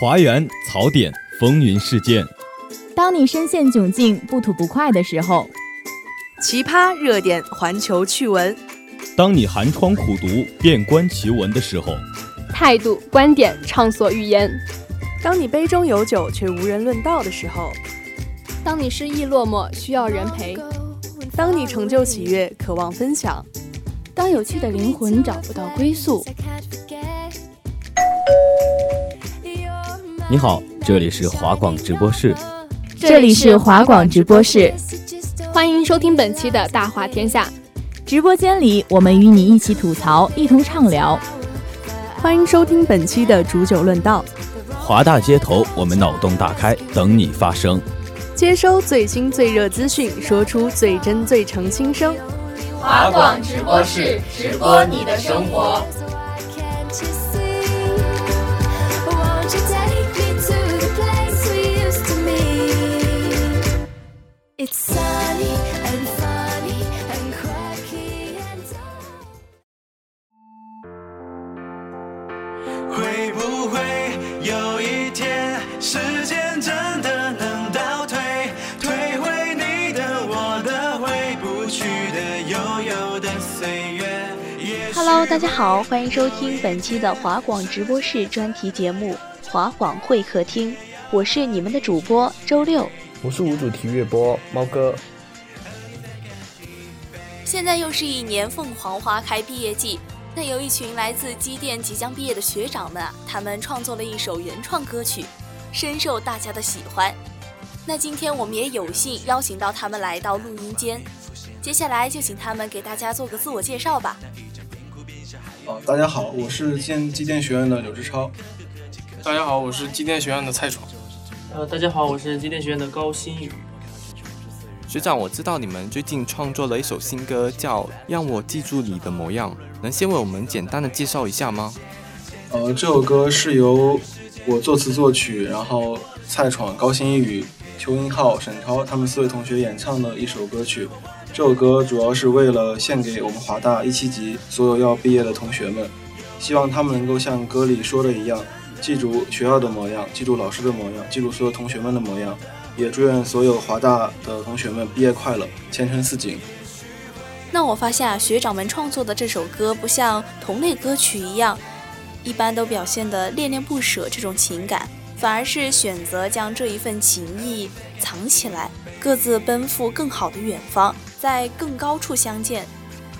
华园槽点，风云事件。当你深陷窘境、不吐不快的时候，奇葩热点，环球趣闻。当你寒窗苦读、遍观奇闻的时候，态度、观点畅所欲言。当你杯中有酒却无人论道的时候，当你失意落寞需要人陪，当你成就喜悦渴望分享，当有趣的灵魂找不到归宿。你好，这里是华广直播室，这里是华广直播室，欢迎收听本期的大话天下。直播间里，我们与你一起吐槽，一同畅聊。欢迎收听本期的煮酒论道。华大街头，我们脑洞大开，等你发声。接收最新最热资讯，说出最真最诚心声。华广直播室，直播你的生活。会不会有一天，时间真的能倒退，退回你的、我的、回不去的、悠悠的岁月？Hello，大家好，欢迎收听本期的华广直播室专题节目《华广会客厅》，我是你们的主播周六，我是无主题乐播猫哥。现在又是一年凤凰花开毕业季，那有一群来自机电即将毕业的学长们啊，他们创作了一首原创歌曲，深受大家的喜欢。那今天我们也有幸邀请到他们来到录音间，接下来就请他们给大家做个自我介绍吧。啊，大家好，我是建机电学院的刘志超。大家好，我是机电学院的蔡闯。呃，大家好，我是机电学院的高新宇。学长，我知道你们最近创作了一首新歌，叫《让我记住你的模样》，能先为我们简单的介绍一下吗？呃，这首歌是由我作词作曲，然后蔡闯、高新宇、邱英浩、沈超他们四位同学演唱的一首歌曲。这首歌主要是为了献给我们华大一七级所有要毕业的同学们，希望他们能够像歌里说的一样，记住学校的模样，记住老师的模样，记住所有同学们的模样。也祝愿所有华大的同学们毕业快乐，前程似锦。那我发现啊，学长们创作的这首歌不像同类歌曲一样，一般都表现的恋恋不舍这种情感，反而是选择将这一份情谊藏起来，各自奔赴更好的远方，在更高处相见。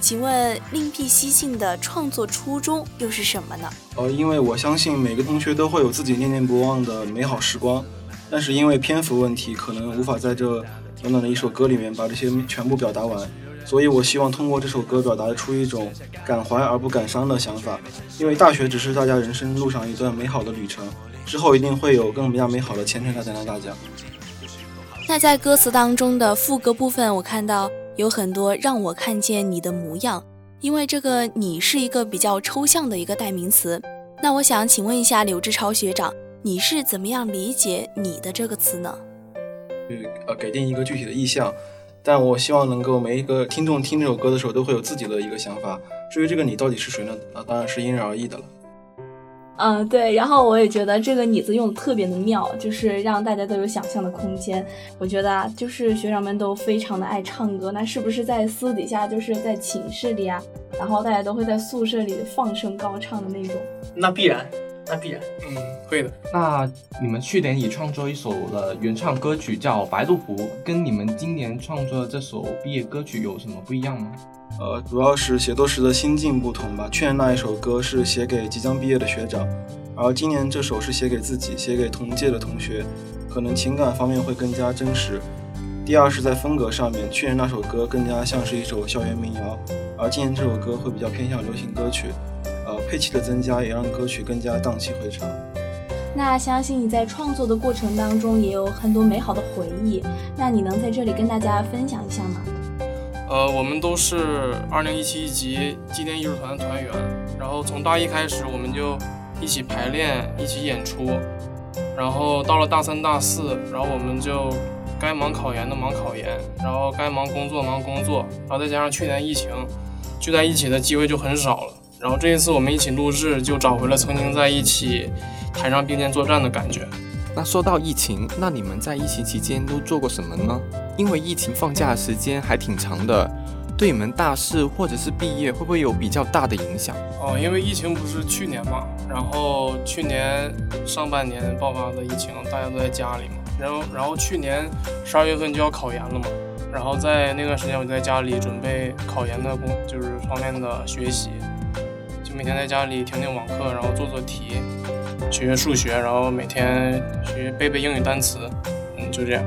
请问另辟蹊径的创作初衷又是什么呢？呃，因为我相信每个同学都会有自己念念不忘的美好时光。但是因为篇幅问题，可能无法在这短短的一首歌里面把这些全部表达完，所以我希望通过这首歌表达出一种感怀而不感伤的想法。因为大学只是大家人生路上一段美好的旅程，之后一定会有更加美好的前程在等待大家。那在歌词当中的副歌部分，我看到有很多让我看见你的模样，因为这个你是一个比较抽象的一个代名词。那我想请问一下柳志超学长。你是怎么样理解“你的”这个词呢？呃，给定一个具体的意象，但我希望能够每一个听众听这首歌的时候都会有自己的一个想法。至于这个你到底是谁呢？啊，当然是因人而异的了。嗯，对。然后我也觉得这个“你”字用的特别的妙，就是让大家都有想象的空间。我觉得啊，就是学长们都非常的爱唱歌，那是不是在私底下，就是在寝室里啊，然后大家都会在宿舍里放声高唱的那种？那必然。那必然，嗯，会的。那你们去年也创作一首的原创歌曲叫《白鹭湖》，跟你们今年创作的这首毕业歌曲有什么不一样吗？呃，主要是写作时的心境不同吧。去年那一首歌是写给即将毕业的学长，而今年这首是写给自己，写给同届的同学，可能情感方面会更加真实。第二是在风格上面，去年那首歌更加像是一首校园民谣，而今年这首歌会比较偏向流行歌曲。呃，配器的增加也让歌曲更加荡气回肠。那相信你在创作的过程当中也有很多美好的回忆，那你能在这里跟大家分享一下吗？呃，我们都是二零一七级机电艺术团的团员，然后从大一开始我们就一起排练，一起演出，然后到了大三大四，然后我们就该忙考研的忙考研，然后该忙工作忙工作，然后再加上去年疫情，聚在一起的机会就很少了。然后这一次我们一起录制，就找回了曾经在一起台上并肩作战的感觉。那说到疫情，那你们在疫情期间都做过什么呢？因为疫情放假的时间还挺长的，对你们大四或者是毕业会不会有比较大的影响？哦，因为疫情不是去年嘛，然后去年上半年爆发的疫情，大家都在家里嘛，然后然后去年十二月份就要考研了嘛，然后在那段时间我就在家里准备考研的工，就是方面的学习，就每天在家里听听网课，然后做做题。学学数学，然后每天学背背英语单词，嗯，就这样。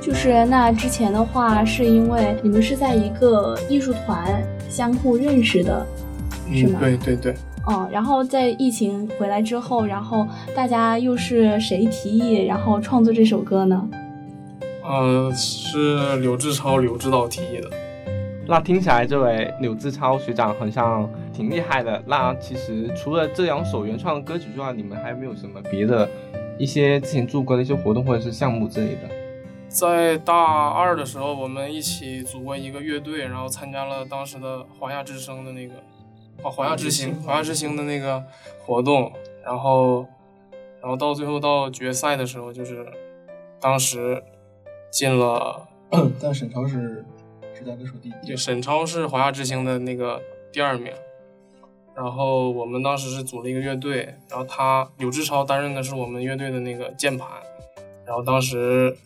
就是那之前的话，是因为你们是在一个艺术团相互认识的，是吗？对对对。哦，然后在疫情回来之后，然后大家又是谁提议，然后创作这首歌呢？呃，是刘志超刘指导提议的。那听起来这位柳志超学长好像挺厉害的。那其实除了这两首原创的歌曲之外，你们还有没有什么别的一些之前做过的一些活动或者是项目之类的？在大二的时候，我们一起组过一个乐队，然后参加了当时的华夏之声的那个哦华夏之星华夏之星的那个活动，然后然后到最后到决赛的时候，就是当时进了，但沈超是。十佳歌手第一，沈超是华夏之星的那个第二名，然后我们当时是组了一个乐队，然后他柳志超担任的是我们乐队的那个键盘，然后当时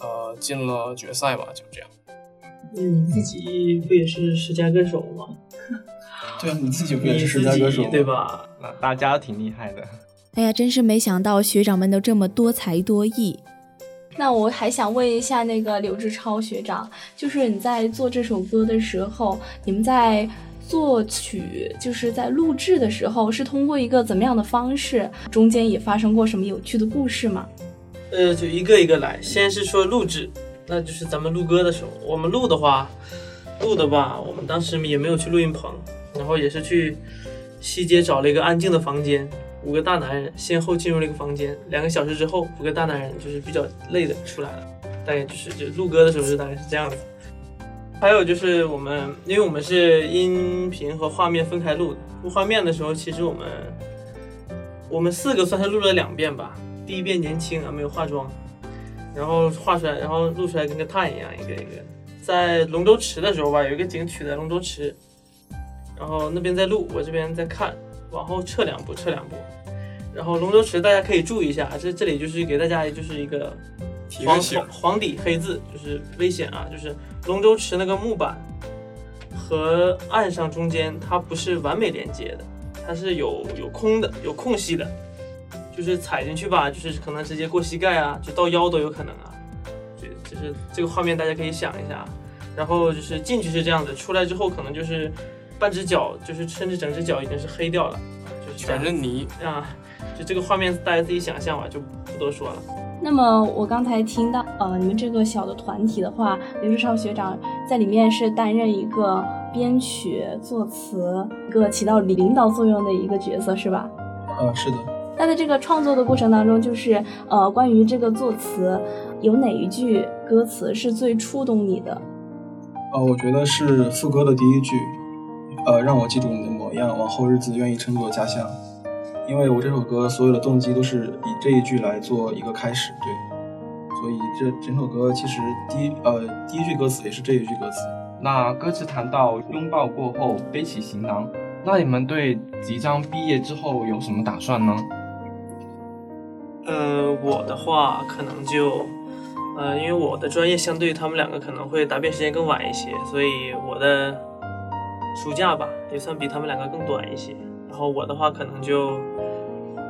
呃进了决赛吧，就这样。你自己不也是十佳歌手吗？对啊，你自己不也是十佳歌手对吧？那大家挺厉害的。哎呀，真是没想到学长们都这么多才多艺。那我还想问一下，那个刘志超学长，就是你在做这首歌的时候，你们在作曲，就是在录制的时候，是通过一个怎么样的方式？中间也发生过什么有趣的故事吗？呃，就一个一个来，先是说录制，那就是咱们录歌的时候，我们录的话，录的吧，我们当时也没有去录音棚，然后也是去西街找了一个安静的房间。五个大男人先后进入了一个房间，两个小时之后，五个大男人就是比较累的出来了，大概就是就录歌的时候就大概是这样子。还有就是我们，因为我们是音频和画面分开录，录画面的时候，其实我们我们四个算是录了两遍吧。第一遍年轻啊，没有化妆，然后画出来，然后录出来跟个碳一样，一个一个。在龙舟池的时候吧，有一个景取在龙舟池，然后那边在录，我这边在看，往后撤两步，撤两步。然后龙舟池大家可以注意一下，这这里就是给大家就是一个黄黄黄底黑字，就是危险啊！就是龙舟池那个木板和岸上中间它不是完美连接的，它是有有空的，有空隙的，就是踩进去吧，就是可能直接过膝盖啊，就到腰都有可能啊。就就是这个画面大家可以想一下，然后就是进去是这样子，出来之后可能就是半只脚，就是甚至整只脚已经是黑掉了，就是全是泥啊。就这个画面，大家自己想象吧，就不多说了。那么我刚才听到，呃，你们这个小的团体的话，刘志超学长在里面是担任一个编曲、作词，一个起到领导作用的一个角色，是吧？呃，是的。那在这个创作的过程当中，就是呃，关于这个作词，有哪一句歌词是最触动你的？呃，我觉得是副歌的第一句，呃，让我记住你的模样，往后日子愿意称作家乡。因为我这首歌所有的动机都是以这一句来做一个开始，对，所以这整首歌其实第一呃第一句歌词也是这一句歌词。那歌词谈到拥抱过后背起行囊，那你们对即将毕业之后有什么打算呢？呃，我的话可能就，呃，因为我的专业相对于他们两个可能会答辩时间更晚一些，所以我的暑假吧也算比他们两个更短一些。然后我的话可能就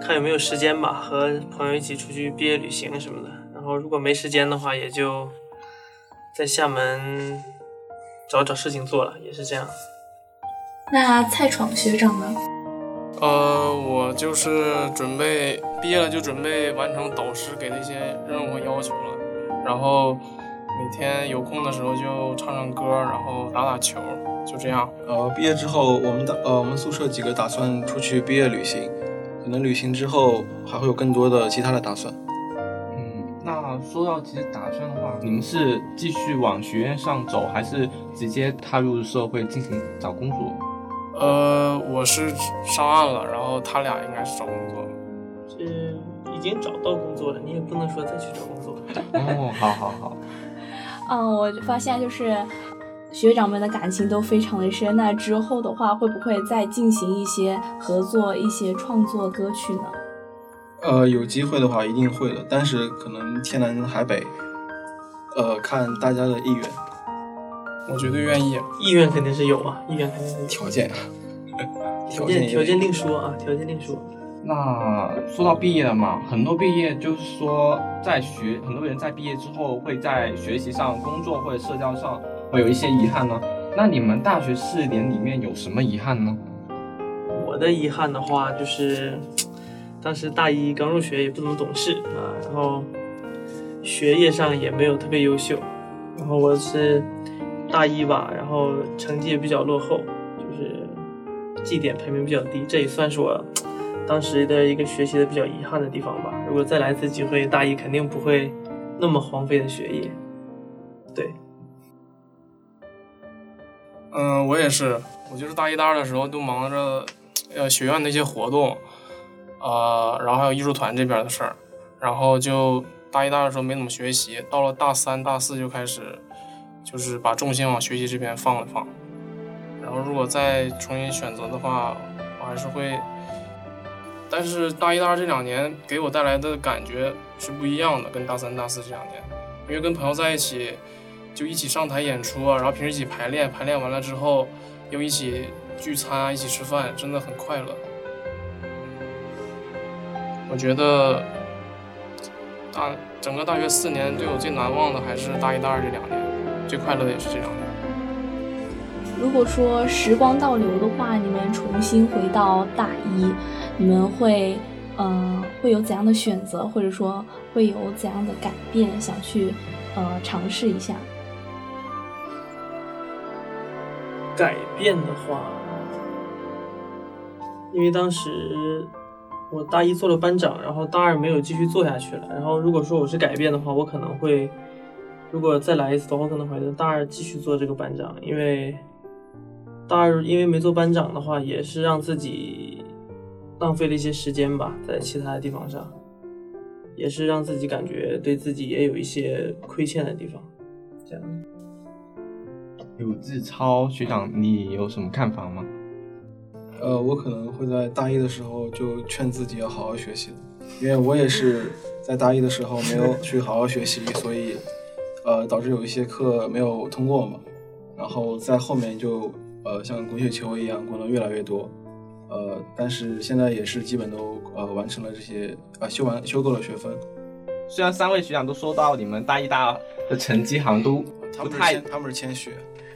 看有没有时间吧，和朋友一起出去毕业旅行什么的。然后如果没时间的话，也就在厦门找找事情做了，也是这样。那蔡闯学长呢？呃，我就是准备毕业了，就准备完成导师给的一些任务和要求了。然后每天有空的时候就唱唱歌，然后打打球。就这样，呃，毕业之后，我们打，呃，我们宿舍几个打算出去毕业旅行，可能旅行之后还会有更多的其他的打算。嗯，那说到其实打算的话，你们是继续往学院上走，还是直接踏入社会进行找工作？呃，我是上岸了，然后他俩应该是找工作。已经找到工作了，你也不能说再去找工作。哦，好好好。嗯，我发现就是学长们的感情都非常的深。那之后的话，会不会再进行一些合作、一些创作歌曲呢？呃，有机会的话一定会的，但是可能天南海北，呃，看大家的意愿。我绝对愿意，意愿肯定是有啊，意愿肯定是有条件，条件条件另说啊，条件另说。那说到毕业了嘛，很多毕业就是说在学，很多人在毕业之后会在学习上、工作或者社交上会有一些遗憾呢。那你们大学四年里面有什么遗憾呢？我的遗憾的话就是，当时大一刚入学也不怎么懂事啊，然后学业上也没有特别优秀，然后我是。大一吧，然后成绩也比较落后，就是绩点排名比较低，这也算是我当时的一个学习的比较遗憾的地方吧。如果再来一次机会，大一肯定不会那么荒废的学业。对，嗯，我也是，我就是大一、大二的时候都忙着呃学院那些活动，呃，然后还有艺术团这边的事儿，然后就大一、大二的时候没怎么学习，到了大三、大四就开始。就是把重心往学习这边放了放，然后如果再重新选择的话，我还是会。但是大一、大二这两年给我带来的感觉是不一样的，跟大三、大四这两年，因为跟朋友在一起，就一起上台演出啊，然后平时一起排练，排练完了之后又一起聚餐啊，一起吃饭，真的很快乐。我觉得大整个大学四年对我最难忘的还是大一、大二这两年。最快乐的也是这样的。如果说时光倒流的话，你们重新回到大一，你们会，呃，会有怎样的选择，或者说会有怎样的改变，想去，呃，尝试一下？改变的话，因为当时我大一做了班长，然后大二没有继续做下去了。然后如果说我是改变的话，我可能会。如果再来一次的话，可能会在大二继续做这个班长，因为大二因为没做班长的话，也是让自己浪费了一些时间吧，在其他的地方上，也是让自己感觉对自己也有一些亏欠的地方。这样。有志超学长，你有什么看法吗？呃，我可能会在大一的时候就劝自己要好好学习因为我也是在大一的时候没有去好好学习，所以。呃，导致有一些课没有通过嘛，然后在后面就呃像滚雪球一样滚得越来越多，呃，但是现在也是基本都呃完成了这些啊修完修够了学分。虽然三位学长都说到你们大一、大二的成绩好像都不太，他们是谦虚，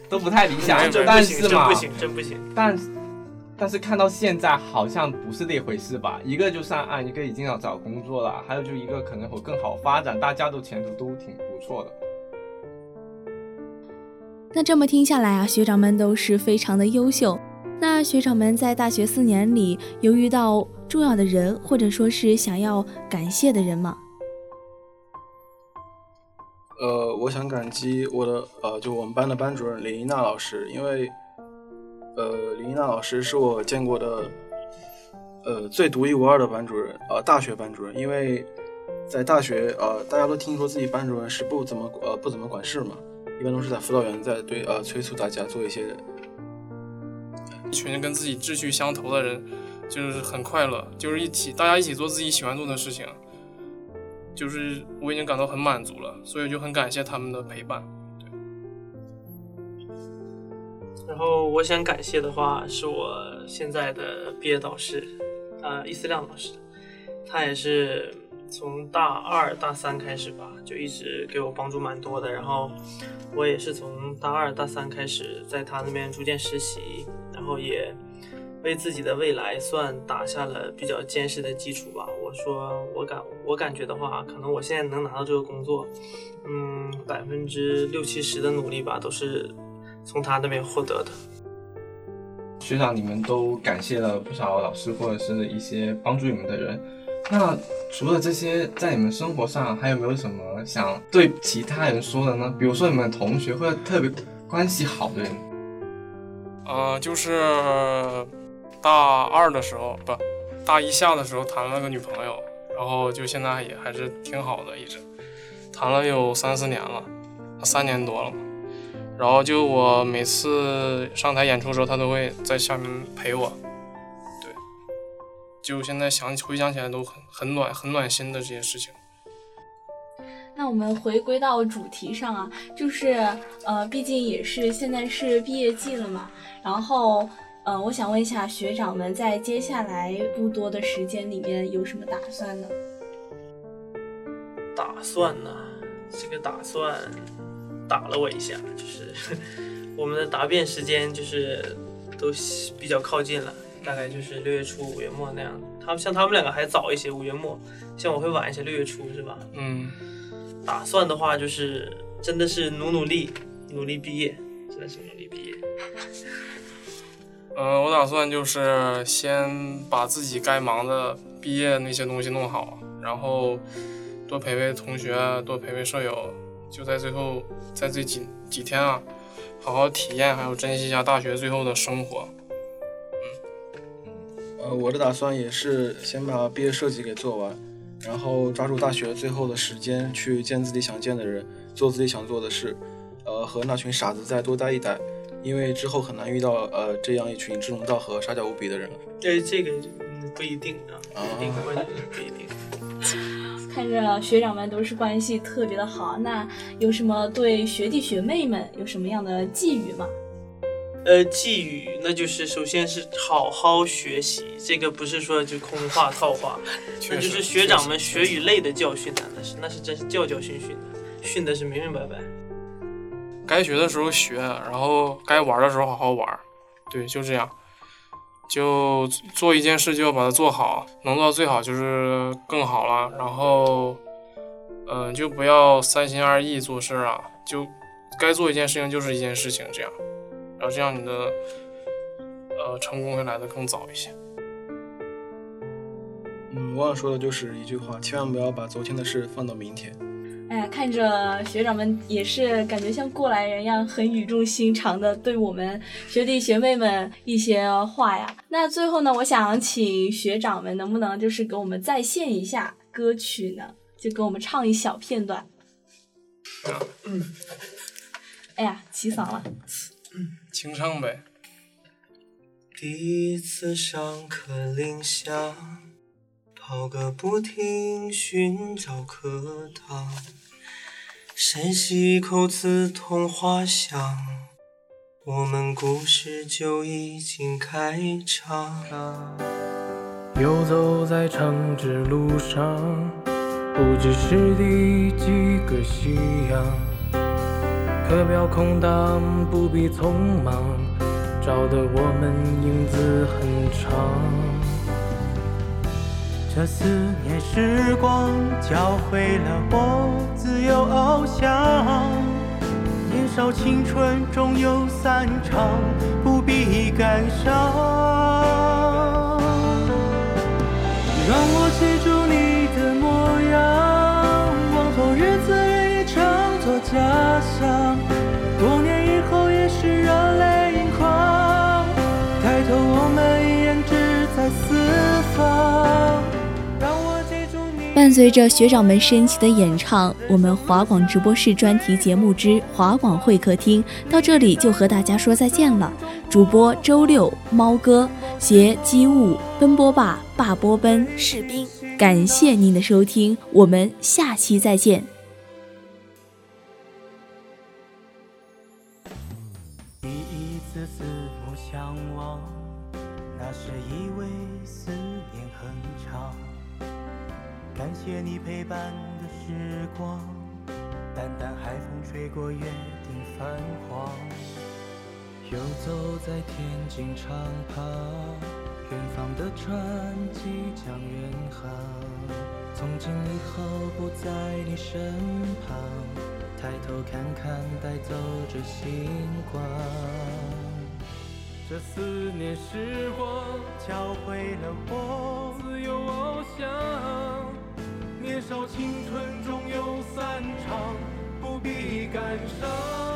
都不太理想，但是嘛，真不行，真不行。但但是看到现在好像不是那回事吧？一个就上岸，一个已经要找工作了，还有就一个可能会更好发展，大家都前途都挺不错的。那这么听下来啊，学长们都是非常的优秀。那学长们在大学四年里有遇到重要的人，或者说是想要感谢的人吗？呃，我想感激我的呃，就我们班的班主任李一娜老师，因为呃，李一娜老师是我见过的呃最独一无二的班主任，呃，大学班主任。因为在大学呃，大家都听说自己班主任是不怎么呃不怎么管事嘛。一般都是在辅导员在对呃催促大家做一些，一群跟自己志趣相投的人，就是很快乐，就是一起大家一起做自己喜欢做的事情，就是我已经感到很满足了，所以就很感谢他们的陪伴。然后我想感谢的话，是我现在的毕业导师，呃，易思亮老师，他也是。从大二大三开始吧，就一直给我帮助蛮多的。然后我也是从大二大三开始在他那边逐渐实习，然后也为自己的未来算打下了比较坚实的基础吧。我说我感我感觉的话，可能我现在能拿到这个工作，嗯，百分之六七十的努力吧，都是从他那边获得的。学长，你们都感谢了不少老师或者是一些帮助你们的人。那除了这些，在你们生活上还有没有什么想对其他人说的呢？比如说你们同学或者特别关系好的人。呃，就是大二的时候，不，大一下的时候谈了个女朋友，然后就现在也还是挺好的，一直谈了有三四年了，三年多了嘛。然后就我每次上台演出的时候，他都会在下面陪我。对，就现在想起回想起来都很很暖很暖心的这些事情。那我们回归到主题上啊，就是呃，毕竟也是现在是毕业季了嘛，然后呃，我想问一下学长们，在接下来不多的时间里面有什么打算呢？打算呢，这个打算打了我一下，就是 我们的答辩时间就是都比较靠近了，大概就是六月初五月末那样。他们像他们两个还早一些，五月末，像我会晚一些，六月初是吧？嗯。打算的话，就是真的是努努力，努力毕业，真的是努力毕业。嗯，我打算就是先把自己该忙的毕业那些东西弄好，然后多陪陪同学，多陪陪舍友，就在最后，在这几几天啊，好好体验，还有珍惜一下大学最后的生活。嗯，呃，我的打算也是先把毕业设计给做完。然后抓住大学最后的时间去见自己想见的人，做自己想做的事，呃，和那群傻子再多待一待，因为之后很难遇到呃这样一群志同道合、傻屌无比的人了。对，这个嗯不一定啊，不一定，不一定。看着学长们都是关系特别的好，那有什么对学弟学妹们有什么样的寄语吗？呃，寄语那就是首先是好好学习，这个不是说就空话套话，那就是学长们学与累的教训呐，那是那是真是教教训训的，训的是明明白白。该学的时候学，然后该玩的时候好好玩，对，就这样，就做一件事就要把它做好，能做到最好就是更好了。然后，嗯，就不要三心二意做事啊，就该做一件事情就是一件事情，这样。然后这样你的呃成功会来的更早一些。嗯，我想说的就是一句话，千万不要把昨天的事放到明天。哎呀，看着学长们也是感觉像过来人一样，很语重心长的对我们学弟学妹们一些话呀。那最后呢，我想请学长们能不能就是给我们再现一下歌曲呢？就给我们唱一小片段。嗯。哎呀，起嗓了。清唱呗。第一次上课铃响，跑个不停寻找课堂，深吸一口刺痛花香，我们故事就已经开场。游走在长直路上，不知是第几个夕阳。课表空荡，不必匆忙，找得我们影子很长。这四年时光教会了我自由翱翔。年少青春终有散场，不必感伤。让我记住你伴随着学长们深情的演唱，我们华广直播室专题节目之华广会客厅到这里就和大家说再见了。主播周六猫哥携机务奔波霸霸波奔士兵，感谢您的收听，我们下期再见。光淡淡海风吹过，约定泛黄。游走在天津长旁，远方的船即将远航。从今以后不在你身旁，抬头看看，带走这星光。这四年时光教会了我自由翱翔。年少青春终有散场，不必感伤。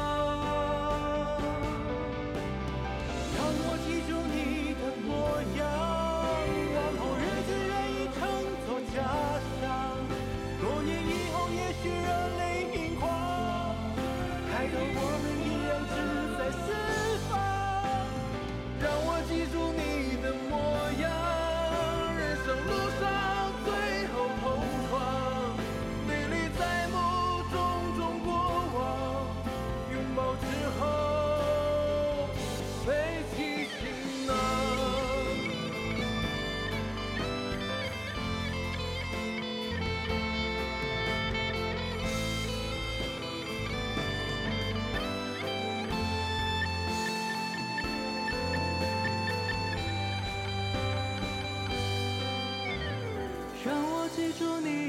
记住你。